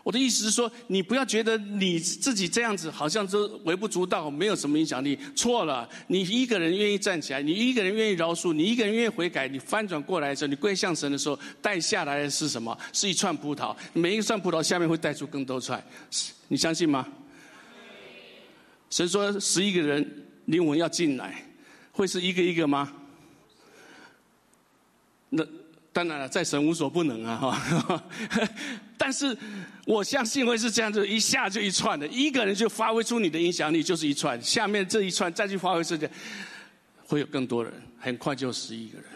我的意思是说，你不要觉得你自己这样子好像都微不足道，没有什么影响力。错了，你一个人愿意站起来，你一个人愿意饶恕，你一个人愿意悔改，你翻转过来的时候，你跪向神的时候，带下来的是什么？是一串葡萄。每一串葡萄下面会带出更多串，你相信吗？神说十一个人灵魂要进来，会是一个一个吗？那。当然了，在神无所不能啊！哈，<laughs> 但是我相信会是这样子，一下就一串的，一个人就发挥出你的影响力，就是一串。下面这一串再去发挥这个，会有更多人，很快就十一个人，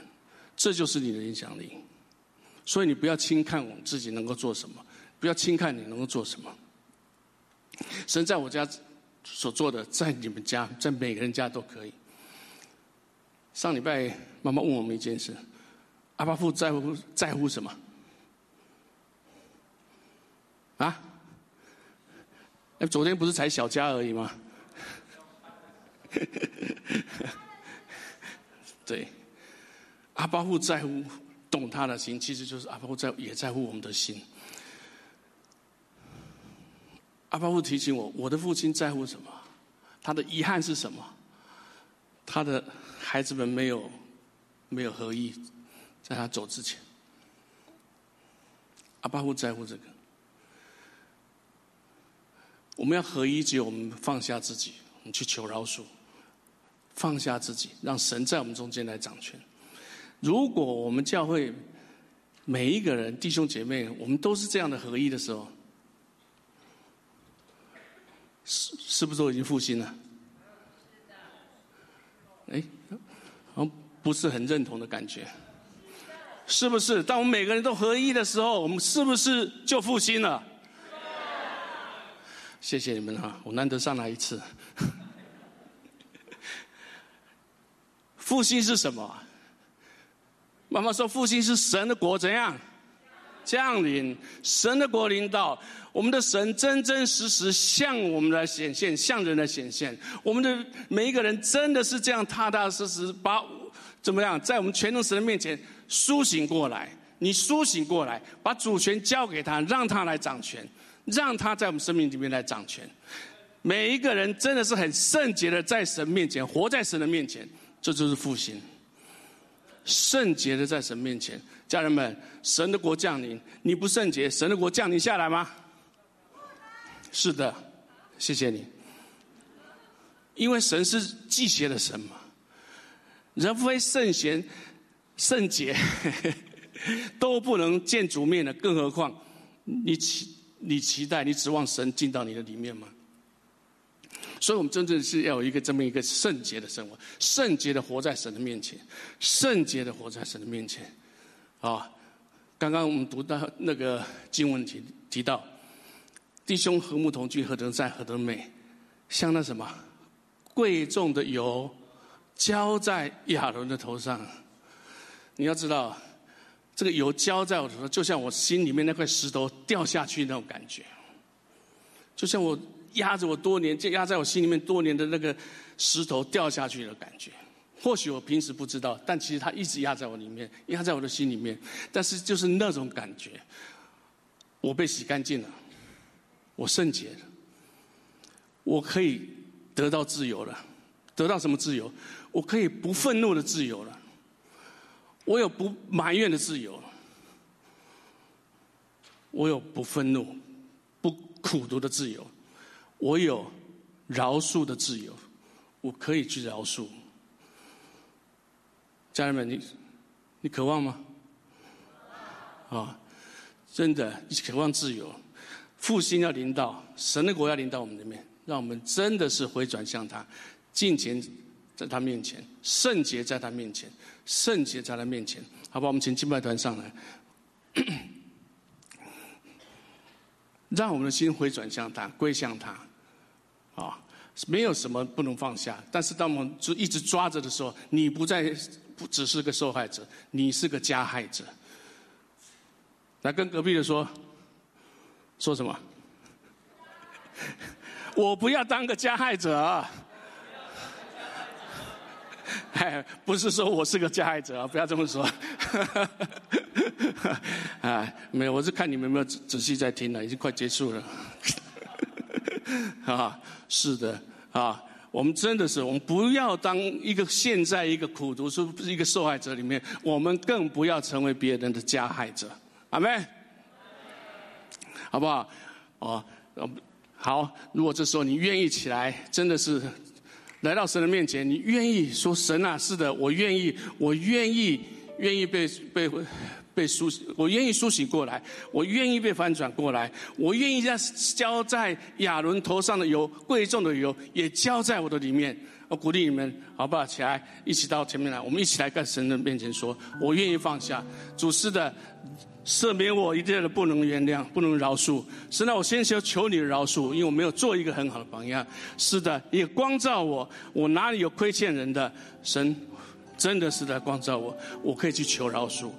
这就是你的影响力。所以你不要轻看我们自己能够做什么，不要轻看你能够做什么。神在我家所做的，在你们家，在每个人家都可以。上礼拜妈妈问我们一件事。阿巴父在乎在乎什么？啊？哎，昨天不是才小家而已吗？<laughs> 对，阿巴父在乎懂他的心，其实就是阿巴父在也在乎我们的心。阿巴父提醒我，我的父亲在乎什么？他的遗憾是什么？他的孩子们没有没有合意。在他走之前，阿爸父在乎这个。我们要合一，只有我们放下自己，我们去求饶恕，放下自己，让神在我们中间来掌权。如果我们教会每一个人弟兄姐妹，我们都是这样的合一的时候，是是不是都已经复兴了？哎，好像不是很认同的感觉。是不是？当我们每个人都合一的时候，我们是不是就复兴了？谢谢你们哈，我难得上来一次。<laughs> 复兴是什么？妈妈说，复兴是神的国怎样降临？神的国临到，我们的神真真实实向我们来显现，向人来显现。我们的每一个人真的是这样踏踏实实把怎么样，在我们全能神的面前。苏醒过来，你苏醒过来，把主权交给他，让他来掌权，让他在我们生命里面来掌权。每一个人真的是很圣洁的，在神面前活在神的面前，这就是复兴。圣洁的在神面前，家人们，神的国降临，你不圣洁，神的国降临下来吗？是的，谢谢你。因为神是祭邪的神嘛，人非圣贤、圣洁 <laughs> 都不能见主面的，更何况你期你期待、你指望神进到你的里面吗？所以我们真正是要有一个这么一个圣洁的生活，圣洁的活在神的面前，圣洁的活在神的面前。啊，刚刚我们读到那个经文提提到，弟兄和睦同居，何等善，何等美，像那什么贵重的油浇在亚伦的头上。你要知道，这个油浇在我头上，就像我心里面那块石头掉下去那种感觉，就像我。压着我多年，就压在我心里面多年的那个石头掉下去的感觉。或许我平时不知道，但其实它一直压在我里面，压在我的心里面。但是就是那种感觉，我被洗干净了，我圣洁了，我可以得到自由了。得到什么自由？我可以不愤怒的自由了，我有不埋怨的自由，我有不愤怒、不苦读的自由。我有饶恕的自由，我可以去饶恕。家人们，你你渴望吗？啊，真的，你渴望自由，复兴要临到，神的国要临到我们里面，让我们真的是回转向他，敬虔在他面前，圣洁在他面前，圣洁在他面前。好吧，我们请敬拜团上来，<coughs> 让我们的心回转向他，归向他。啊，没有什么不能放下，但是当我们就一直抓着的时候，你不再不只是个受害者，你是个加害者。来跟隔壁的说，说什么？<laughs> 我不要当个加害者！哎，<laughs> 不是说我是个加害者啊，不要这么说。<laughs> 啊，没有，我是看你们有没有仔仔细在听了，已经快结束了。<laughs> 啊，是的，啊，我们真的是，我们不要当一个现在一个苦读书一个受害者里面，我们更不要成为别人的加害者，阿妹，好不好？哦，好，如果这时候你愿意起来，真的是来到神的面前，你愿意说神啊，是的，我愿意，我愿意，愿意被被。被苏醒，我愿意苏醒过来，我愿意被翻转过来，我愿意将浇在亚伦头上的油，贵重的油也浇在我的里面。我鼓励你们，好不好？起来，一起到前面来，我们一起来在神的面前说：我愿意放下主是的，赦免我一切的不能原谅、不能饶恕。神啊，我先求求你的饶恕，因为我没有做一个很好的榜样。是的，你光照我，我哪里有亏欠人的？神真的是在光照我，我可以去求饶恕。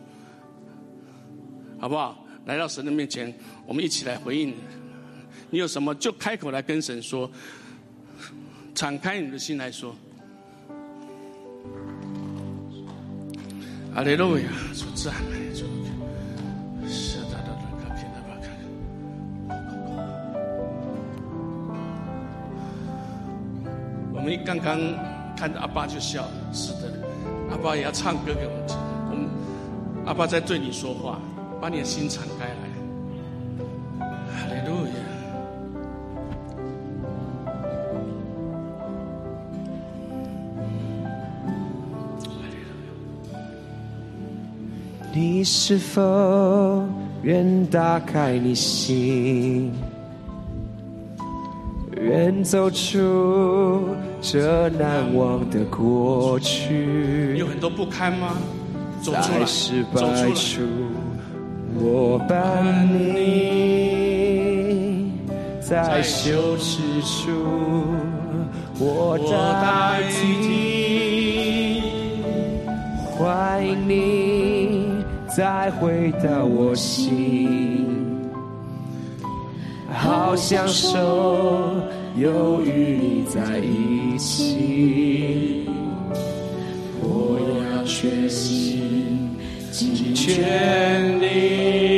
好不好？来到神的面前，我们一起来回应。你有什么就开口来跟神说，敞开你的心来说。阿利路亚，主赞美主。我们刚刚看到阿爸就笑了，是的，阿爸也要唱歌给我们听。我们阿爸在对你说话。把你的心敞开来，哈利路亚！你是否愿打开你心，愿走出这难忘的过去？有很多不堪吗？走出来，走出来。我伴你，在羞耻处，我代替，欢迎你再回到我心，好享受有与你在一起，我要学习尽全力。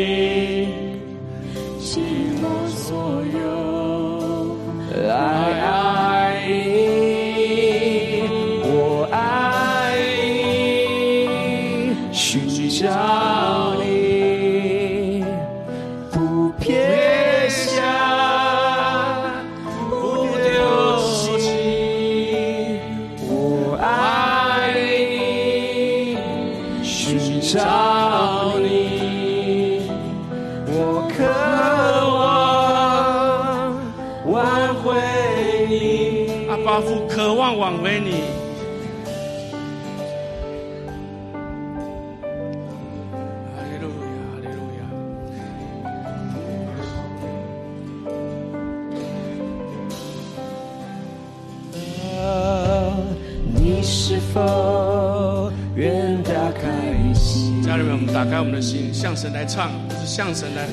向神来唱是向神来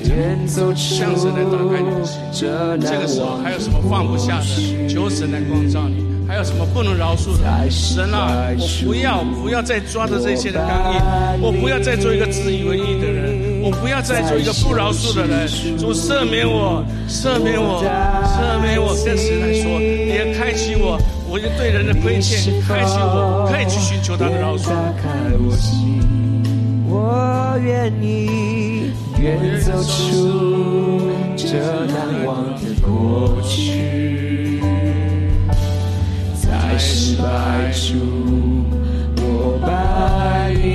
唱向神来打开你的心。这个时候还有什么放不下的？求神来光照你。还有什么不能饶恕的？神啊我不要不要再抓着这些的刚硬我不要再做一个自以为意的人。我不要再做一个不饶恕的人。主赦免我赦免我赦免我跟神来说你要开启我我就对人的亏欠开启我我可以去寻求他的饶恕。我愿意愿走出这难忘的过去。在失败中我爱你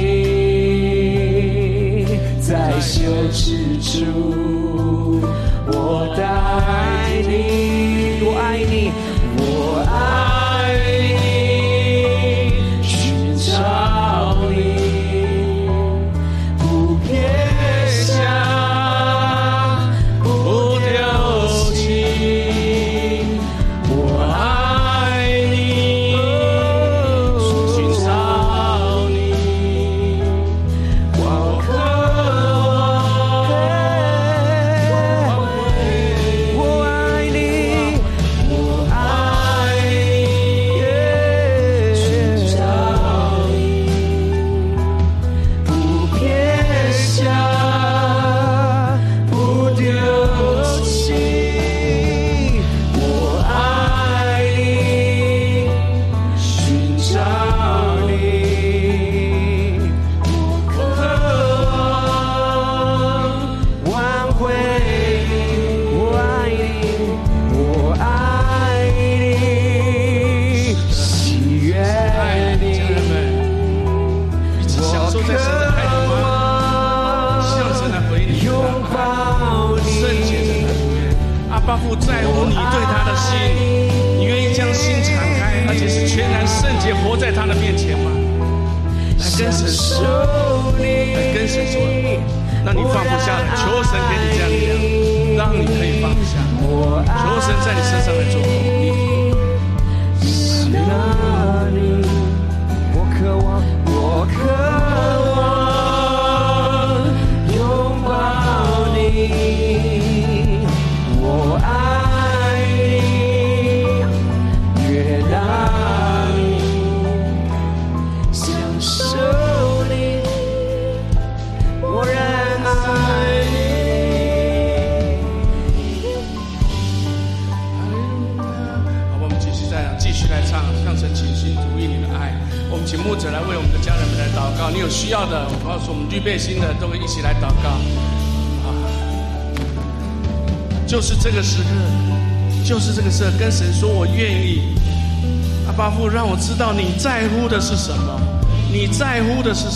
在羞耻中我爱你我爱你我爱是什么？你在乎的是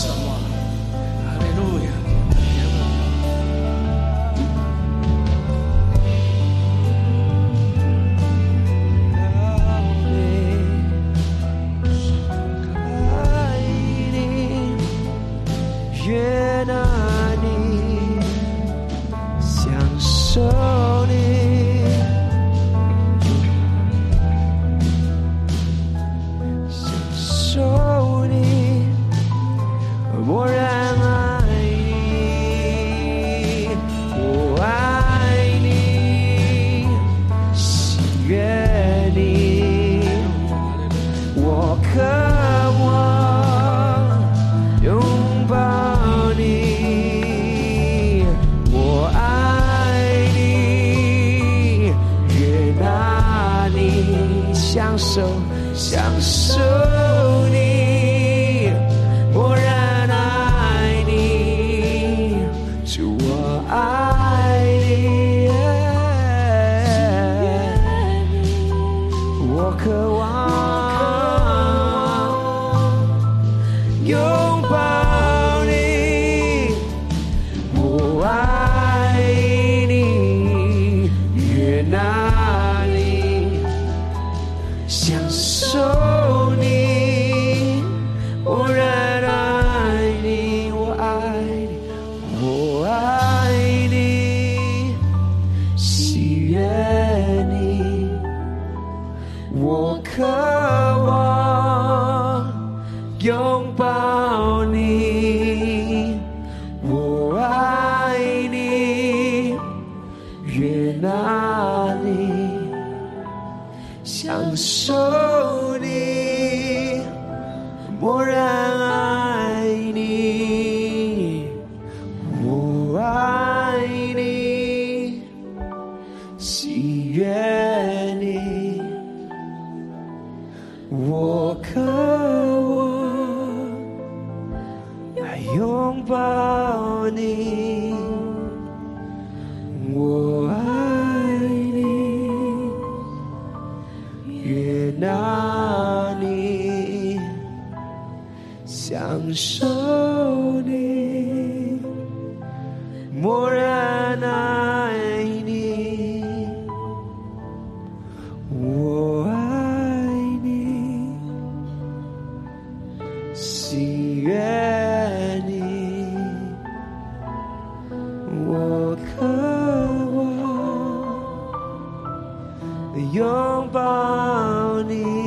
the young Barney.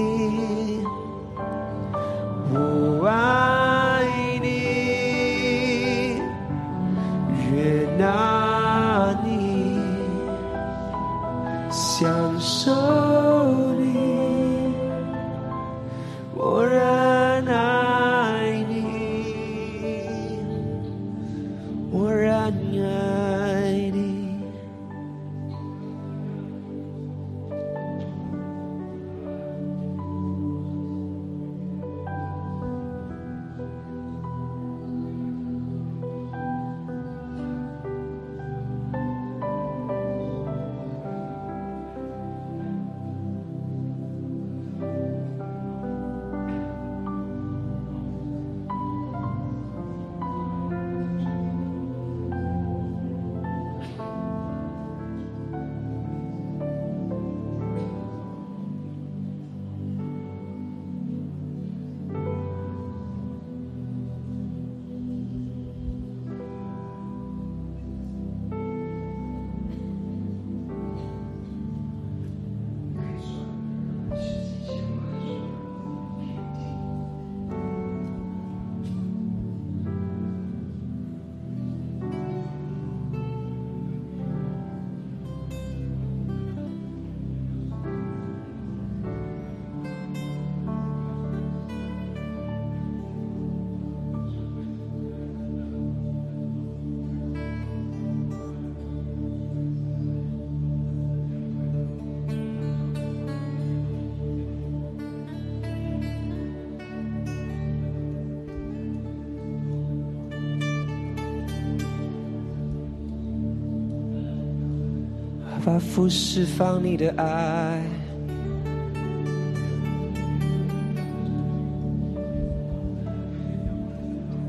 不释放你的爱。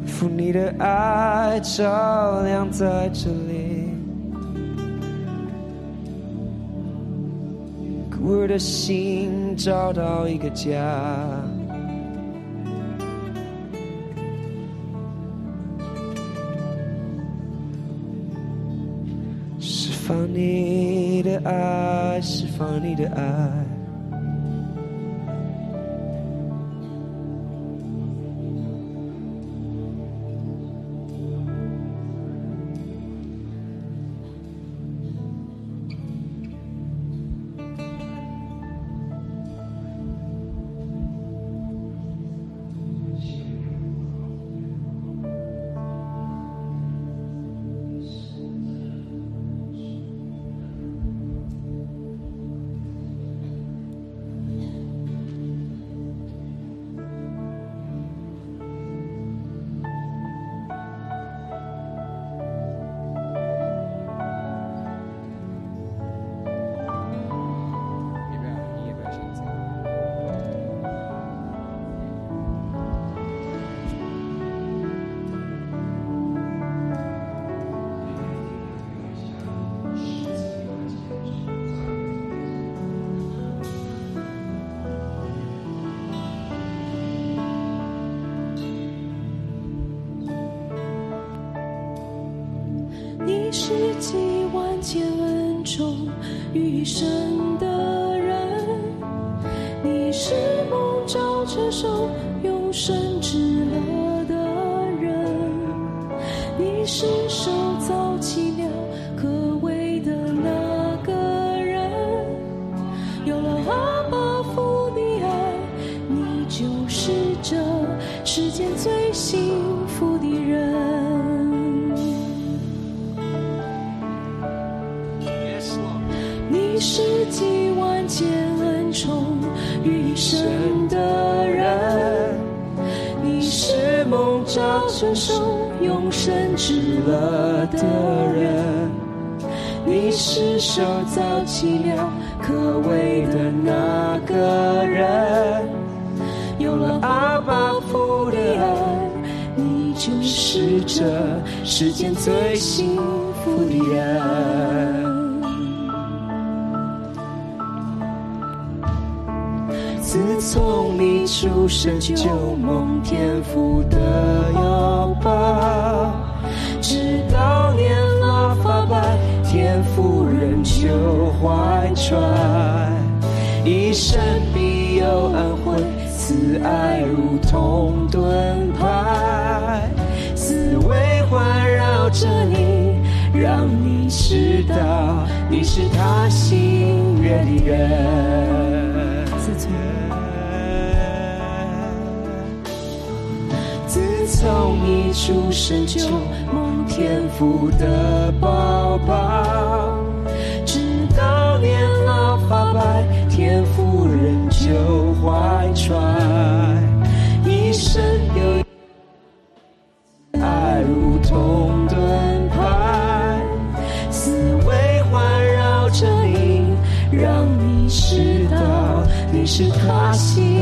负你的爱照亮在这里，孤儿的心找到一个家。funny to us, funny to us. 自从你出生就蒙天赋的拥抱，直到年老发白，天赋仍旧怀揣，一生必有安惠，慈爱如同盾牌，滋味环绕着你，让你知道你是他心愿的人。从你出生就梦天赋的宝宝，直到年老发白，天赋仍旧怀揣，一生有爱如同盾牌，思维环绕着你，让你知道你是他心。